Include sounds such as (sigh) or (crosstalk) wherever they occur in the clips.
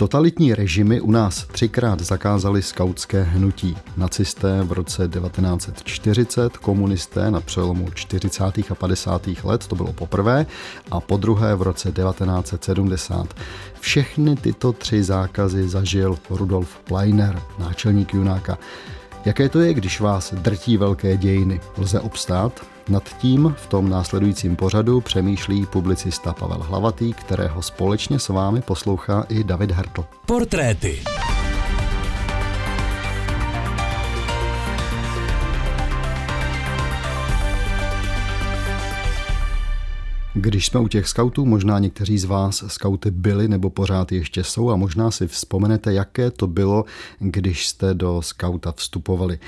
Totalitní režimy u nás třikrát zakázali skautské hnutí. Nacisté v roce 1940, komunisté na přelomu 40. a 50. let, to bylo poprvé, a po druhé v roce 1970. Všechny tyto tři zákazy zažil Rudolf Pleiner, náčelník Junáka. Jaké to je, když vás drtí velké dějiny? Lze obstát? Nad tím v tom následujícím pořadu přemýšlí publicista Pavel Hlavatý, kterého společně s vámi poslouchá i David Hertl. Portréty. Když jsme u těch skautů, možná někteří z vás skauty byli nebo pořád ještě jsou a možná si vzpomenete, jaké to bylo, když jste do skauta vstupovali.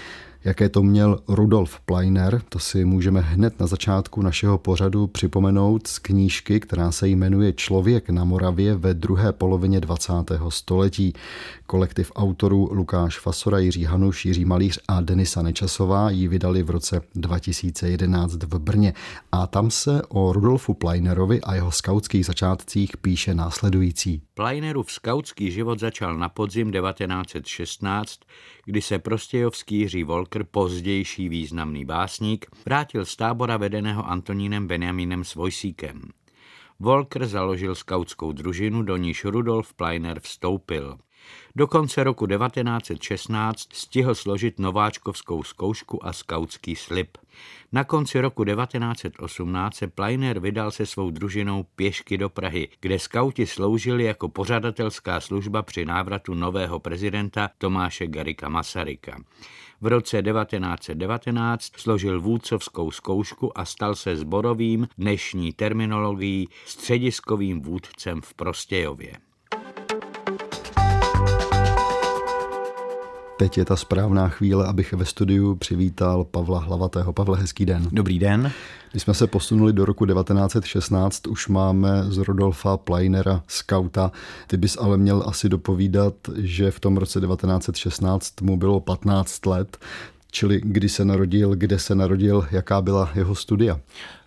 Jaké to měl Rudolf Pleiner, to si můžeme hned na začátku našeho pořadu připomenout z knížky, která se jmenuje Člověk na Moravě ve druhé polovině 20. století. Kolektiv autorů Lukáš Fasora, Jiří Hanuš, Jiří Malíř a Denisa Nečasová ji vydali v roce 2011 v Brně. A tam se o Rudolfu Pleinerovi a jeho skautských začátcích píše následující. Pleinerův skautský život začal na podzim 1916, kdy se prostějovský Jiří Volker, pozdější významný básník, vrátil z tábora vedeného Antonínem Benjaminem Svojsíkem. Volker založil skautskou družinu, do níž Rudolf Pleiner vstoupil. Do konce roku 1916 stihl složit nováčkovskou zkoušku a skautský slib. Na konci roku 1918 se Pleiner vydal se svou družinou pěšky do Prahy, kde skauti sloužili jako pořadatelská služba při návratu nového prezidenta Tomáše Garika Masaryka. V roce 1919 složil vůdcovskou zkoušku a stal se zborovým, dnešní terminologií, střediskovým vůdcem v Prostějově. Teď je ta správná chvíle, abych ve studiu přivítal Pavla Hlavatého. Pavle, hezký den. Dobrý den. Když jsme se posunuli do roku 1916, už máme z Rodolfa Pleinera skauta. Ty bys ale měl asi dopovídat, že v tom roce 1916 mu bylo 15 let, čili kdy se narodil, kde se narodil, jaká byla jeho studia.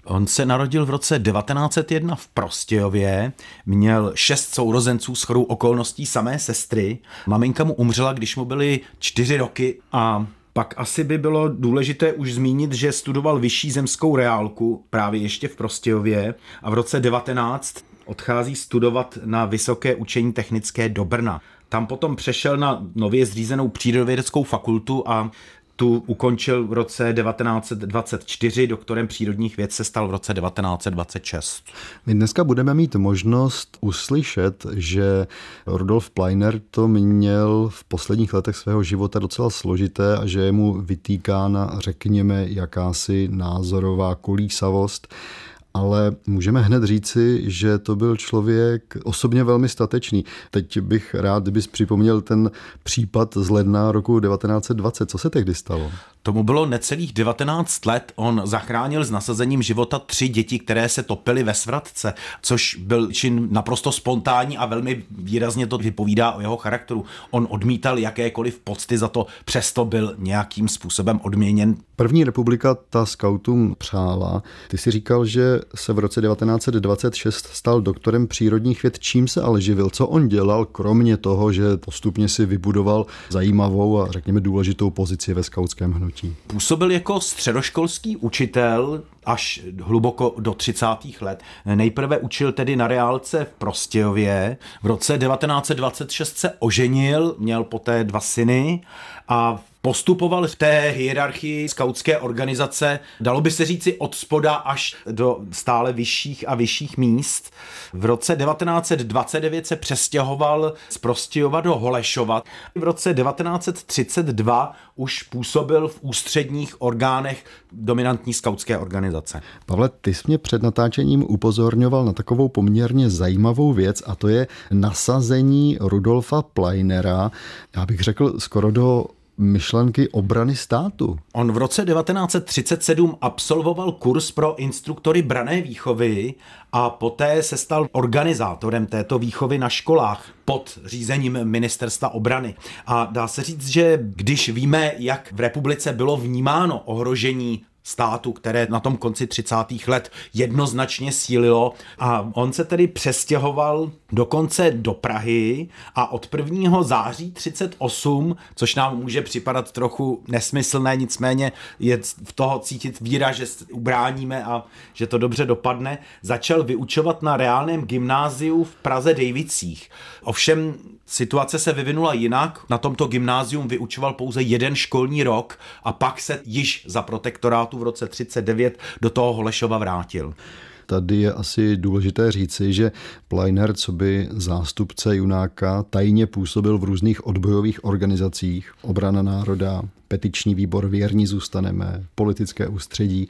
On se narodil v roce 1901 v Prostějově, měl šest sourozenců s chodou okolností samé sestry. Maminka mu umřela, když mu byly čtyři roky a pak asi by bylo důležité už zmínit, že studoval vyšší zemskou reálku právě ještě v Prostějově a v roce 19 odchází studovat na Vysoké učení technické do Brna. Tam potom přešel na nově zřízenou přírodovědeckou fakultu a tu ukončil v roce 1924, doktorem přírodních věd se stal v roce 1926. My dneska budeme mít možnost uslyšet, že Rudolf Pleiner to měl v posledních letech svého života docela složité a že je mu vytýkána, řekněme, jakási názorová kolísavost ale můžeme hned říci, že to byl člověk osobně velmi statečný. Teď bych rád, kdybys připomněl ten případ z ledna roku 1920. Co se tehdy stalo? Tomu bylo necelých 19 let. On zachránil s nasazením života tři děti, které se topily ve svratce, což byl čin naprosto spontánní a velmi výrazně to vypovídá o jeho charakteru. On odmítal jakékoliv pocty za to, přesto byl nějakým způsobem odměněn. První republika ta skautům přála. Ty si říkal, že se v roce 1926 stal doktorem přírodních věd. Čím se ale živil? Co on dělal, kromě toho, že postupně si vybudoval zajímavou a řekněme důležitou pozici ve skautském hnutí? Působil jako středoškolský učitel až hluboko do 30. let. Nejprve učil tedy na reálce v Prostějově. V roce 1926 se oženil, měl poté dva syny a postupoval v té hierarchii skautské organizace, dalo by se říci od spoda až do stále vyšších a vyšších míst. V roce 1929 se přestěhoval z Prostějova do Holešova. V roce 1932 už působil v ústředních orgánech dominantní skautské organizace. Pavle, ty jsi mě před natáčením upozorňoval na takovou poměrně zajímavou věc a to je nasazení Rudolfa Pleinera, já bych řekl skoro do myšlenky obrany státu. On v roce 1937 absolvoval kurz pro instruktory brané výchovy a poté se stal organizátorem této výchovy na školách pod řízením ministerstva obrany. A dá se říct, že když víme, jak v republice bylo vnímáno ohrožení státu, které na tom konci 30. let jednoznačně sílilo a on se tedy přestěhoval dokonce do Prahy a od 1. září 38, což nám může připadat trochu nesmyslné, nicméně je v toho cítit víra, že ubráníme a že to dobře dopadne, začal vyučovat na reálném gymnáziu v Praze Dejvicích. Ovšem situace se vyvinula jinak. Na tomto gymnázium vyučoval pouze jeden školní rok a pak se již za protektorátu v roce 39 do toho Holešova vrátil. Tady je asi důležité říci, že Pleiner, co by zástupce Junáka, tajně působil v různých odbojových organizacích, obrana národa, petiční výbor Věrní zůstaneme, politické ústředí.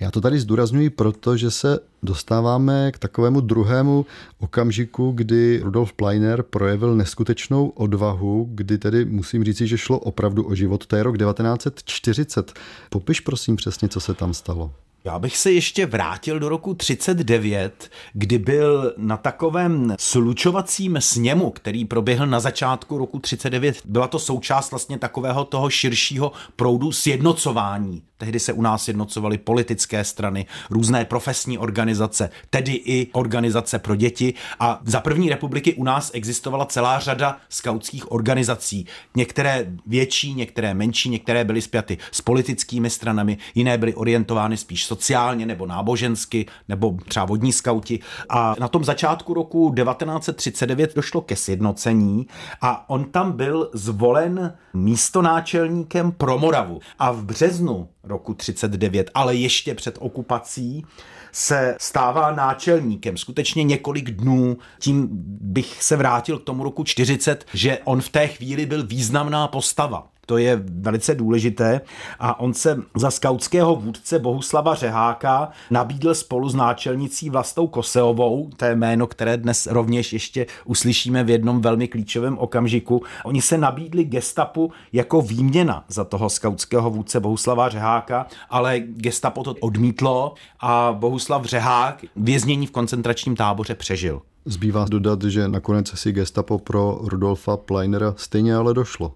Já to tady zdůraznuju, protože se dostáváme k takovému druhému okamžiku, kdy Rudolf Pleiner projevil neskutečnou odvahu, kdy tedy musím říci, že šlo opravdu o život. To je rok 1940. Popiš prosím přesně, co se tam stalo. Já bych se ještě vrátil do roku 39, kdy byl na takovém slučovacím sněmu, který proběhl na začátku roku 39. Byla to součást vlastně takového toho širšího proudu sjednocování Tehdy se u nás jednocovaly politické strany, různé profesní organizace, tedy i organizace pro děti a za první republiky u nás existovala celá řada skautských organizací. Některé větší, některé menší, některé byly spjaty s politickými stranami, jiné byly orientovány spíš sociálně nebo nábožensky, nebo třeba vodní skauti. A na tom začátku roku 1939 došlo ke sjednocení a on tam byl zvolen místonáčelníkem pro Moravu. A v březnu roku 39, ale ještě před okupací, se stává náčelníkem skutečně několik dnů. Tím bych se vrátil k tomu roku 40, že on v té chvíli byl významná postava. To je velice důležité. A on se za skautského vůdce Bohuslava Řeháka nabídl spolu s náčelnicí Vlastou Koseovou, to je jméno, které dnes rovněž ještě uslyšíme v jednom velmi klíčovém okamžiku. Oni se nabídli gestapu jako výměna za toho skautského vůdce Bohuslava Řeháka, ale gestapo to odmítlo a Bohuslav Řehák věznění v koncentračním táboře přežil. Zbývá dodat, že nakonec si gestapo pro Rudolfa Pleinera stejně ale došlo.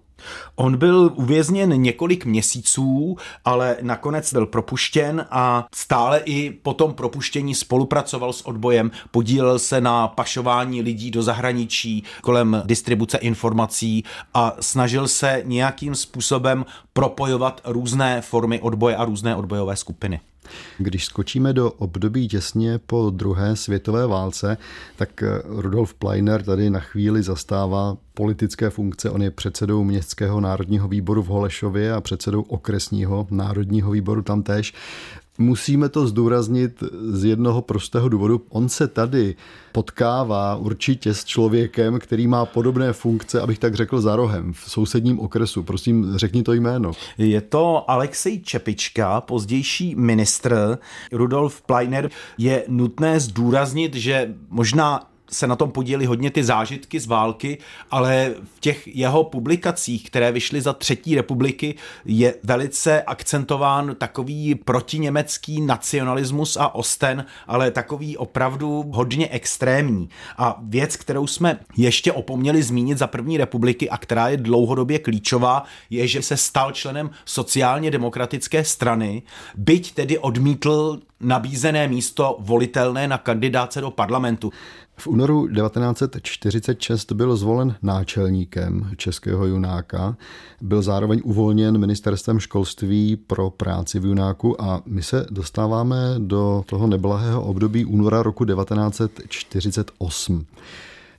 On byl uvězněn několik měsíců, ale nakonec byl propuštěn a stále i po tom propuštění spolupracoval s odbojem, podílel se na pašování lidí do zahraničí kolem distribuce informací a snažil se nějakým způsobem propojovat různé formy odboje a různé odbojové skupiny. Když skočíme do období těsně po druhé světové válce, tak Rudolf Pleiner tady na chvíli zastává politické funkce. On je předsedou Městského národního výboru v Holešově a předsedou okresního národního výboru tam též. Musíme to zdůraznit z jednoho prostého důvodu. On se tady potkává určitě s člověkem, který má podobné funkce, abych tak řekl, za rohem v sousedním okresu. Prosím, řekni to jméno. Je to Alexej Čepička, pozdější ministr. Rudolf Pleiner je nutné zdůraznit, že možná se na tom podíleli hodně ty zážitky z války, ale v těch jeho publikacích, které vyšly za třetí republiky, je velice akcentován takový protiněmecký nacionalismus a osten, ale takový opravdu hodně extrémní. A věc, kterou jsme ještě opomněli zmínit za první republiky a která je dlouhodobě klíčová, je, že se stal členem sociálně demokratické strany, byť tedy odmítl nabízené místo volitelné na kandidáce do parlamentu. V únoru 1946 byl zvolen náčelníkem Českého junáka, byl zároveň uvolněn ministerstvem školství pro práci v junáku a my se dostáváme do toho neblahého období února roku 1948.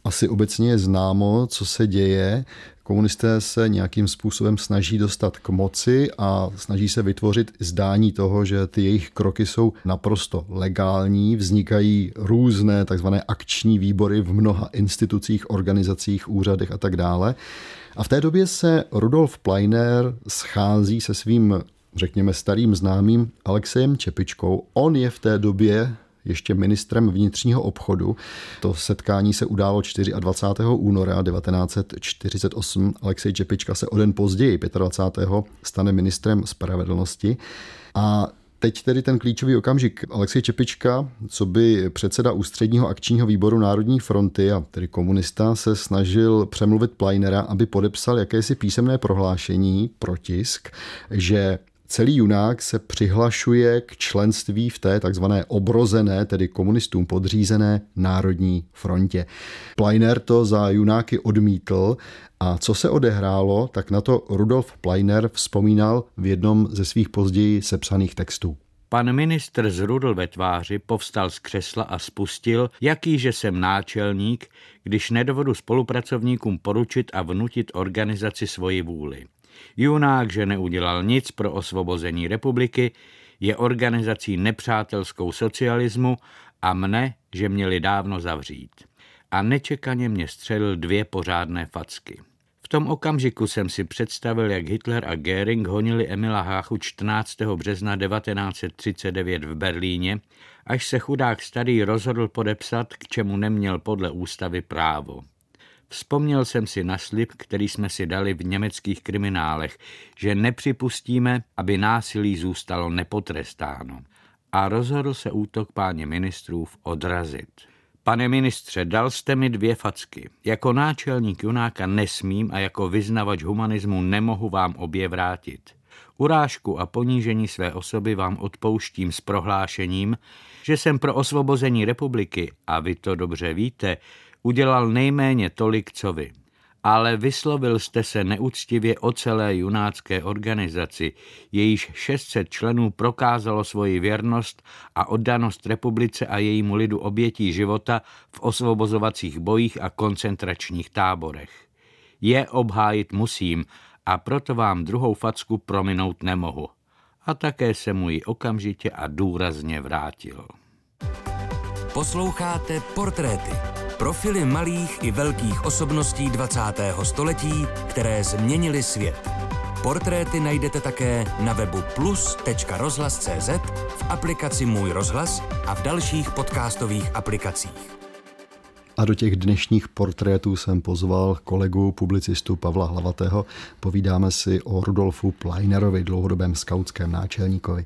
Asi obecně je známo, co se děje. Komunisté se nějakým způsobem snaží dostat k moci a snaží se vytvořit zdání toho, že ty jejich kroky jsou naprosto legální. Vznikají různé takzvané akční výbory v mnoha institucích, organizacích, úřadech a tak dále. A v té době se Rudolf Pleiner schází se svým řekněme starým známým Alexejem Čepičkou. On je v té době ještě ministrem vnitřního obchodu. To setkání se událo 24. února 1948. Alexej Čepička se o den později, 25. stane ministrem spravedlnosti. A Teď tedy ten klíčový okamžik. Alexej Čepička, co by předseda ústředního akčního výboru Národní fronty a tedy komunista, se snažil přemluvit Pleinera, aby podepsal jakési písemné prohlášení pro tisk, že celý junák se přihlašuje k členství v té takzvané obrozené, tedy komunistům podřízené Národní frontě. Pleiner to za junáky odmítl a co se odehrálo, tak na to Rudolf Pleiner vzpomínal v jednom ze svých později sepsaných textů. Pan ministr zrudl ve tváři, povstal z křesla a spustil, jakýže jsem náčelník, když nedovodu spolupracovníkům poručit a vnutit organizaci svoji vůli. Junák, že neudělal nic pro osvobození republiky, je organizací nepřátelskou socialismu a mne, že měli dávno zavřít. A nečekaně mě střelil dvě pořádné facky tom okamžiku jsem si představil, jak Hitler a Göring honili Emila Háchu 14. března 1939 v Berlíně, až se chudák starý rozhodl podepsat, k čemu neměl podle ústavy právo. Vzpomněl jsem si na slib, který jsme si dali v německých kriminálech, že nepřipustíme, aby násilí zůstalo nepotrestáno. A rozhodl se útok páně ministrů odrazit. Pane ministře, dal jste mi dvě facky. Jako náčelník Junáka nesmím a jako vyznavač humanismu nemohu vám obě vrátit. Urážku a ponížení své osoby vám odpouštím s prohlášením, že jsem pro osvobození republiky, a vy to dobře víte, udělal nejméně tolik, co vy ale vyslovil jste se neúctivě o celé junácké organizaci, jejíž 600 členů prokázalo svoji věrnost a oddanost republice a jejímu lidu obětí života v osvobozovacích bojích a koncentračních táborech. Je obhájit musím a proto vám druhou facku prominout nemohu. A také se mu ji okamžitě a důrazně vrátil. Posloucháte portréty Profily malých i velkých osobností 20. století, které změnily svět. Portréty najdete také na webu plus.rozhlas.cz, v aplikaci Můj rozhlas a v dalších podcastových aplikacích. A do těch dnešních portrétů jsem pozval kolegu publicistu Pavla Hlavatého. Povídáme si o Rudolfu Pleinerovi, dlouhodobém skautském náčelníkovi.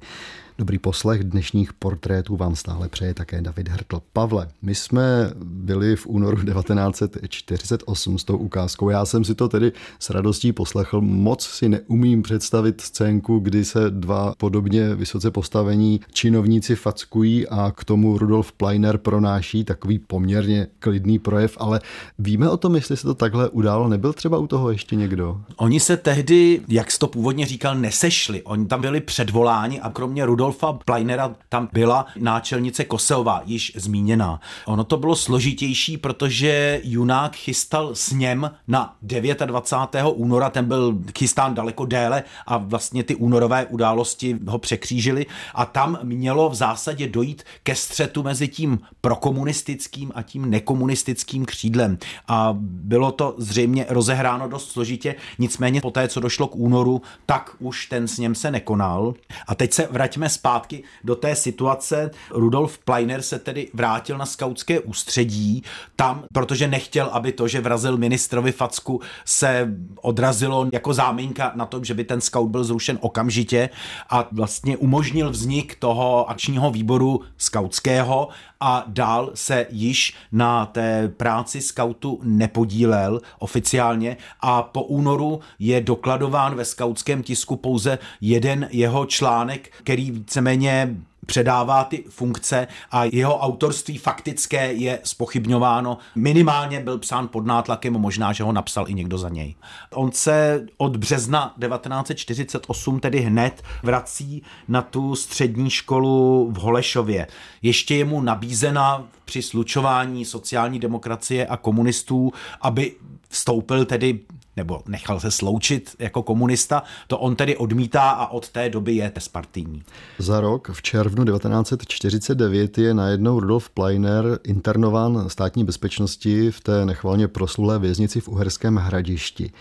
Dobrý poslech dnešních portrétů vám stále přeje také David Hertl. Pavle, my jsme byli v únoru (laughs) 1948 s tou ukázkou. Já jsem si to tedy s radostí poslechl. Moc si neumím představit scénku, kdy se dva podobně vysoce postavení činovníci fackují a k tomu Rudolf Pleiner pronáší takový poměrně klidný projev, ale víme o tom, jestli se to takhle událo. Nebyl třeba u toho ještě někdo? Oni se tehdy, jak jsi to původně říkal, nesešli. Oni tam byli předvoláni a kromě Rudolf Rudolfa Pleinera tam byla náčelnice Koseová, již zmíněná. Ono to bylo složitější, protože Junák chystal s něm na 29. února, ten byl chystán daleko déle a vlastně ty únorové události ho překřížily a tam mělo v zásadě dojít ke střetu mezi tím prokomunistickým a tím nekomunistickým křídlem. A bylo to zřejmě rozehráno dost složitě, nicméně po té, co došlo k únoru, tak už ten s něm se nekonal. A teď se vraťme zpátky do té situace. Rudolf Pleiner se tedy vrátil na skautské ústředí tam, protože nechtěl, aby to, že vrazil ministrovi Facku, se odrazilo jako záminka na tom, že by ten skaut byl zrušen okamžitě a vlastně umožnil vznik toho akčního výboru skautského a dál se již na té práci skautu nepodílel oficiálně a po únoru je dokladován ve skautském tisku pouze jeden jeho článek, který víceméně předává ty funkce a jeho autorství faktické je spochybňováno. Minimálně byl psán pod nátlakem, možná, že ho napsal i někdo za něj. On se od března 1948 tedy hned vrací na tu střední školu v Holešově. Ještě je mu nabízena při slučování sociální demokracie a komunistů, aby vstoupil tedy nebo nechal se sloučit jako komunista, to on tedy odmítá a od té doby je tespartijní. Za rok v červnu 1949 je najednou Rudolf Pleiner internován státní bezpečnosti v té nechvalně proslulé věznici v Uherském hradišti.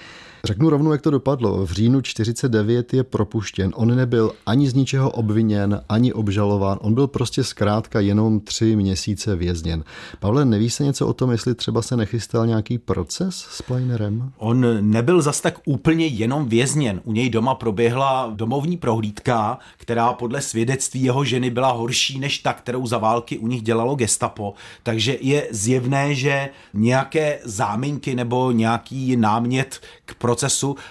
Řeknu rovnou, jak to dopadlo. V říjnu 49 je propuštěn. On nebyl ani z ničeho obviněn, ani obžalován. On byl prostě zkrátka jenom tři měsíce vězněn. Pavle, neví se něco o tom, jestli třeba se nechystal nějaký proces s Pleinerem? On nebyl zas tak úplně jenom vězněn. U něj doma proběhla domovní prohlídka, která podle svědectví jeho ženy byla horší než ta, kterou za války u nich dělalo gestapo. Takže je zjevné, že nějaké záminky nebo nějaký námět k procesu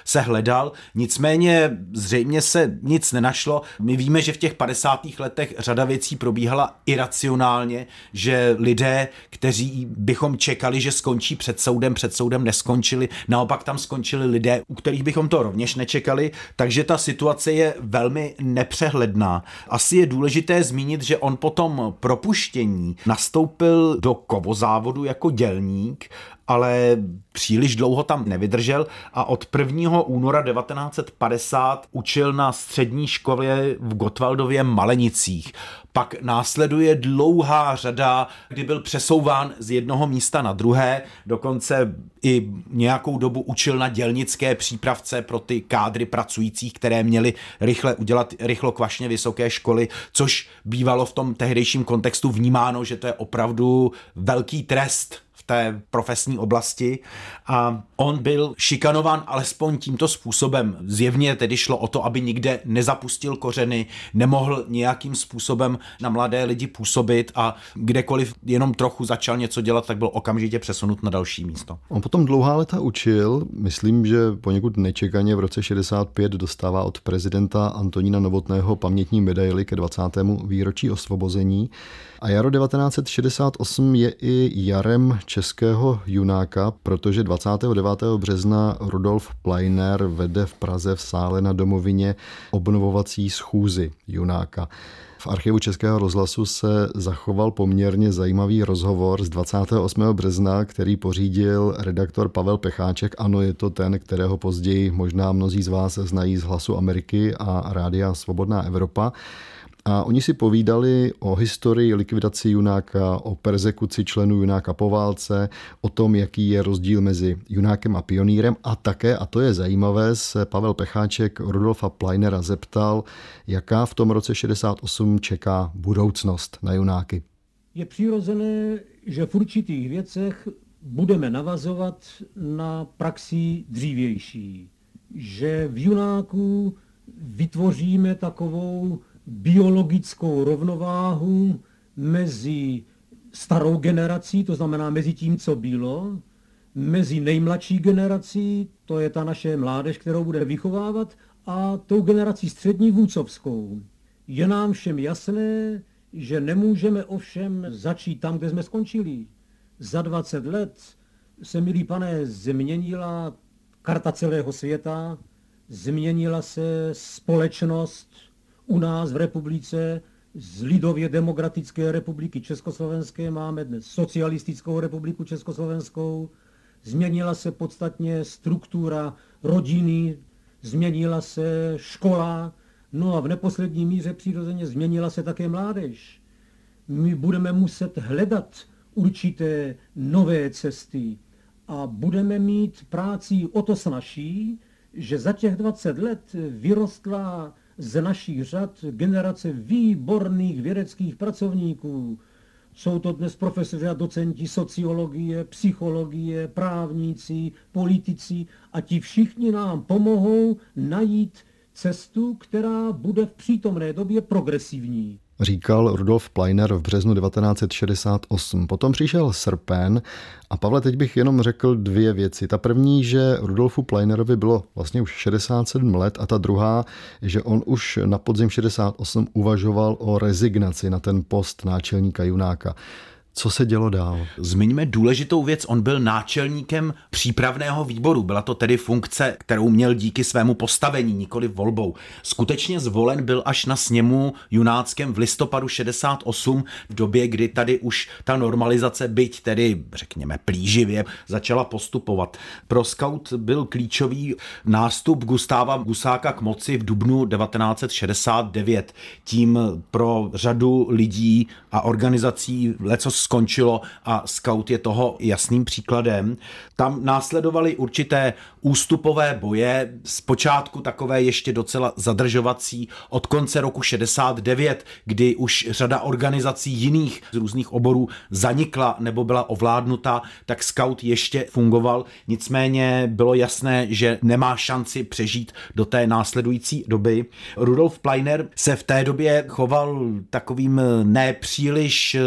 se hledal. Nicméně zřejmě se nic nenašlo. My víme, že v těch 50. letech řada věcí probíhala iracionálně, že lidé, kteří bychom čekali, že skončí před soudem, před soudem neskončili. Naopak tam skončili lidé, u kterých bychom to rovněž nečekali, takže ta situace je velmi nepřehledná. Asi je důležité zmínit, že on potom propuštění nastoupil do kovozávodu jako dělník ale příliš dlouho tam nevydržel a od 1. února 1950 učil na střední škole v Gotwaldově Malenicích. Pak následuje dlouhá řada, kdy byl přesouván z jednoho místa na druhé, dokonce i nějakou dobu učil na dělnické přípravce pro ty kádry pracujících, které měli rychle udělat rychlo kvašně vysoké školy, což bývalo v tom tehdejším kontextu vnímáno, že to je opravdu velký trest té profesní oblasti a on byl šikanován alespoň tímto způsobem. Zjevně tedy šlo o to, aby nikde nezapustil kořeny, nemohl nějakým způsobem na mladé lidi působit a kdekoliv jenom trochu začal něco dělat, tak byl okamžitě přesunut na další místo. On potom dlouhá leta učil, myslím, že poněkud nečekaně v roce 65 dostává od prezidenta Antonína Novotného pamětní medaily ke 20. výročí osvobození. A jaro 1968 je i jarem českého junáka, protože 29. března Rudolf Pleiner vede v Praze v sále na domovině obnovovací schůzy junáka. V archivu Českého rozhlasu se zachoval poměrně zajímavý rozhovor z 28. března, který pořídil redaktor Pavel Pecháček. Ano, je to ten, kterého později možná mnozí z vás znají z Hlasu Ameriky a Rádia Svobodná Evropa. A oni si povídali o historii likvidaci Junáka, o persekuci členů Junáka po válce, o tom, jaký je rozdíl mezi Junákem a pionýrem a také, a to je zajímavé, se Pavel Pecháček Rudolfa Pleinera zeptal, jaká v tom roce 68 čeká budoucnost na Junáky. Je přirozené, že v určitých věcech budeme navazovat na praxi dřívější. Že v Junáku vytvoříme takovou biologickou rovnováhu mezi starou generací, to znamená mezi tím, co bylo, mezi nejmladší generací, to je ta naše mládež, kterou bude vychovávat, a tou generací střední vůcovskou. Je nám všem jasné, že nemůžeme ovšem začít tam, kde jsme skončili. Za 20 let se, milí pane, změnila karta celého světa, změnila se společnost, u nás v republice z Lidově demokratické republiky Československé máme dnes socialistickou republiku Československou. Změnila se podstatně struktura rodiny, změnila se škola, no a v neposlední míře přirozeně změnila se také mládež. My budeme muset hledat určité nové cesty a budeme mít práci o to snažší, že za těch 20 let vyrostla z našich řad generace výborných vědeckých pracovníků. Jsou to dnes profesoři a docenti sociologie, psychologie, právníci, politici a ti všichni nám pomohou najít cestu, která bude v přítomné době progresivní říkal Rudolf Pleiner v březnu 1968. Potom přišel srpen a Pavle, teď bych jenom řekl dvě věci. Ta první, že Rudolfu Pleinerovi bylo vlastně už 67 let a ta druhá, že on už na podzim 68 uvažoval o rezignaci na ten post náčelníka Junáka. Co se dělo dál? Zmiňme důležitou věc. On byl náčelníkem přípravného výboru. Byla to tedy funkce, kterou měl díky svému postavení, nikoli volbou. Skutečně zvolen byl až na sněmu junáckém v listopadu 68, v době, kdy tady už ta normalizace, byť tedy, řekněme, plíživě, začala postupovat. Pro scout byl klíčový nástup Gustáva Gusáka k moci v dubnu 1969. Tím pro řadu lidí a organizací leco skončilo a scout je toho jasným příkladem. Tam následovaly určité ústupové boje, zpočátku takové ještě docela zadržovací od konce roku 69, kdy už řada organizací jiných z různých oborů zanikla nebo byla ovládnuta, tak scout ještě fungoval. Nicméně bylo jasné, že nemá šanci přežít do té následující doby. Rudolf Pleiner se v té době choval takovým nepříliš eh,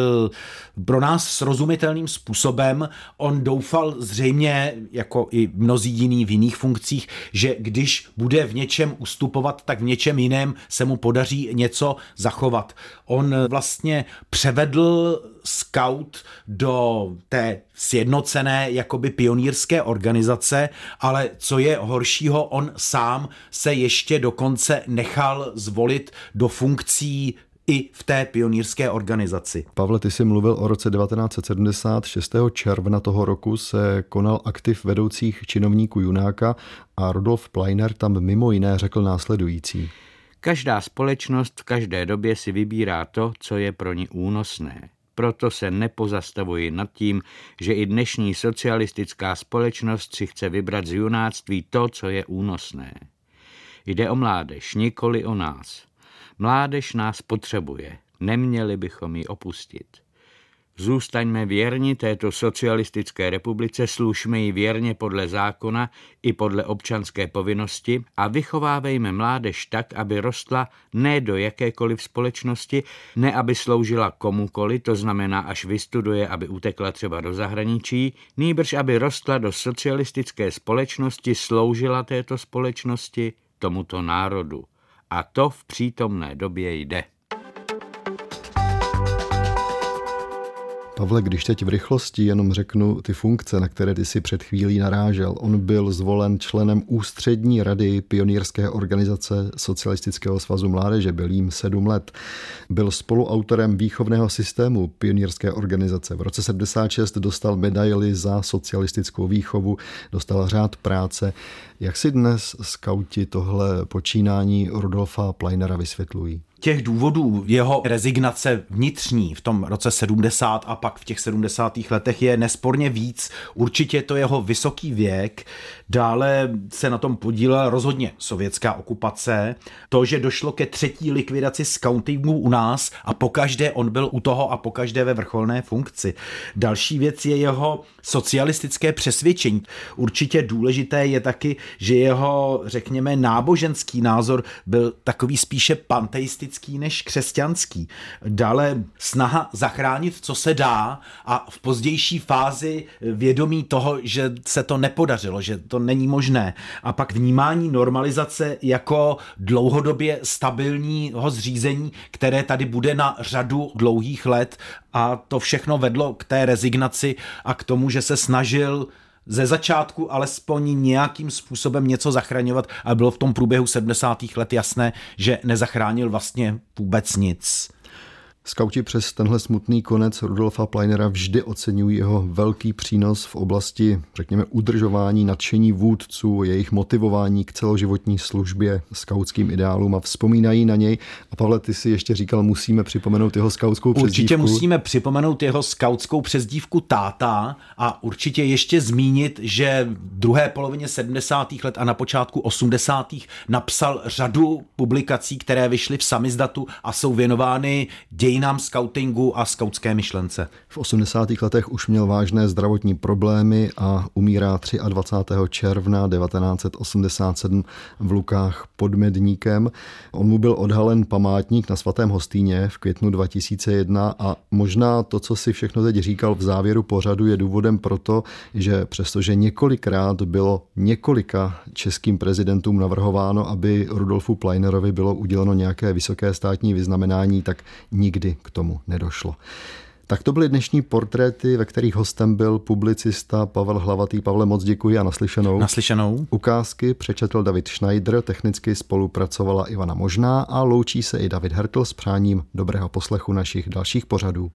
pro nás srozumitelným způsobem. On doufal zřejmě, jako i mnozí jiní v jiných funkcích, že když bude v něčem ustupovat, tak v něčem jiném se mu podaří něco zachovat. On vlastně převedl scout do té sjednocené jakoby pionýrské organizace, ale co je horšího, on sám se ještě dokonce nechal zvolit do funkcí i v té pionýrské organizaci. Pavle, ty jsi mluvil o roce 1976. června toho roku se konal aktiv vedoucích činovníků Junáka a Rudolf Pleiner tam mimo jiné řekl následující. Každá společnost v každé době si vybírá to, co je pro ní únosné. Proto se nepozastavuji nad tím, že i dnešní socialistická společnost si chce vybrat z junáctví to, co je únosné. Jde o mládež, nikoli o nás. Mládež nás potřebuje, neměli bychom ji opustit. Zůstaňme věrni této socialistické republice, slušme ji věrně podle zákona i podle občanské povinnosti a vychovávejme mládež tak, aby rostla ne do jakékoliv společnosti, ne aby sloužila komukoli, to znamená, až vystuduje, aby utekla třeba do zahraničí, nýbrž aby rostla do socialistické společnosti, sloužila této společnosti, tomuto národu. A to v přítomné době jde. Pavle, když teď v rychlosti jenom řeknu ty funkce, na které ty si před chvílí narážel. On byl zvolen členem ústřední rady pionýrské organizace Socialistického svazu mládeže, byl jim sedm let. Byl spoluautorem výchovného systému pionýrské organizace. V roce 76 dostal medaily za socialistickou výchovu, dostal řád práce. Jak si dnes skauti tohle počínání Rudolfa Pleinera vysvětlují? Těch důvodů jeho rezignace vnitřní v tom roce 70 a pak v těch 70. letech je nesporně víc. Určitě to jeho vysoký věk, dále se na tom podílela rozhodně sovětská okupace, to, že došlo ke třetí likvidaci scoutingu u nás a pokaždé on byl u toho a pokaždé ve vrcholné funkci. Další věc je jeho socialistické přesvědčení. Určitě důležité je taky, že jeho, řekněme, náboženský názor byl takový spíše panteistický katolický než křesťanský. Dále snaha zachránit, co se dá a v pozdější fázi vědomí toho, že se to nepodařilo, že to není možné. A pak vnímání normalizace jako dlouhodobě stabilního zřízení, které tady bude na řadu dlouhých let a to všechno vedlo k té rezignaci a k tomu, že se snažil ze začátku alespoň nějakým způsobem něco zachraňovat a bylo v tom průběhu 70. let jasné, že nezachránil vlastně vůbec nic. Skauti přes tenhle smutný konec Rudolfa Pleinera vždy oceňují jeho velký přínos v oblasti, řekněme, udržování nadšení vůdců, jejich motivování k celoživotní službě, skautským ideálům a vzpomínají na něj. A Pavle, ty si ještě říkal, musíme připomenout jeho skautskou přezdívku. Určitě musíme připomenout jeho skautskou přezdívku táta a určitě ještě zmínit, že v druhé polovině 70. let a na počátku 80. napsal řadu publikací, které vyšly v samizdatu a jsou věnovány děj dějinám skautingu a skautské myšlence. V 80. letech už měl vážné zdravotní problémy a umírá 23. června 1987 v Lukách pod Medníkem. On mu byl odhalen památník na svatém Hostýně v květnu 2001 a možná to, co si všechno teď říkal v závěru pořadu, je důvodem proto, že přestože několikrát bylo několika českým prezidentům navrhováno, aby Rudolfu Pleinerovi bylo uděleno nějaké vysoké státní vyznamenání, tak nikdy nikdy k tomu nedošlo. Tak to byly dnešní portréty, ve kterých hostem byl publicista Pavel Hlavatý. Pavle, moc děkuji a naslyšenou. Naslyšenou. Ukázky přečetl David Schneider, technicky spolupracovala Ivana Možná a loučí se i David Hertl s přáním dobrého poslechu našich dalších pořadů.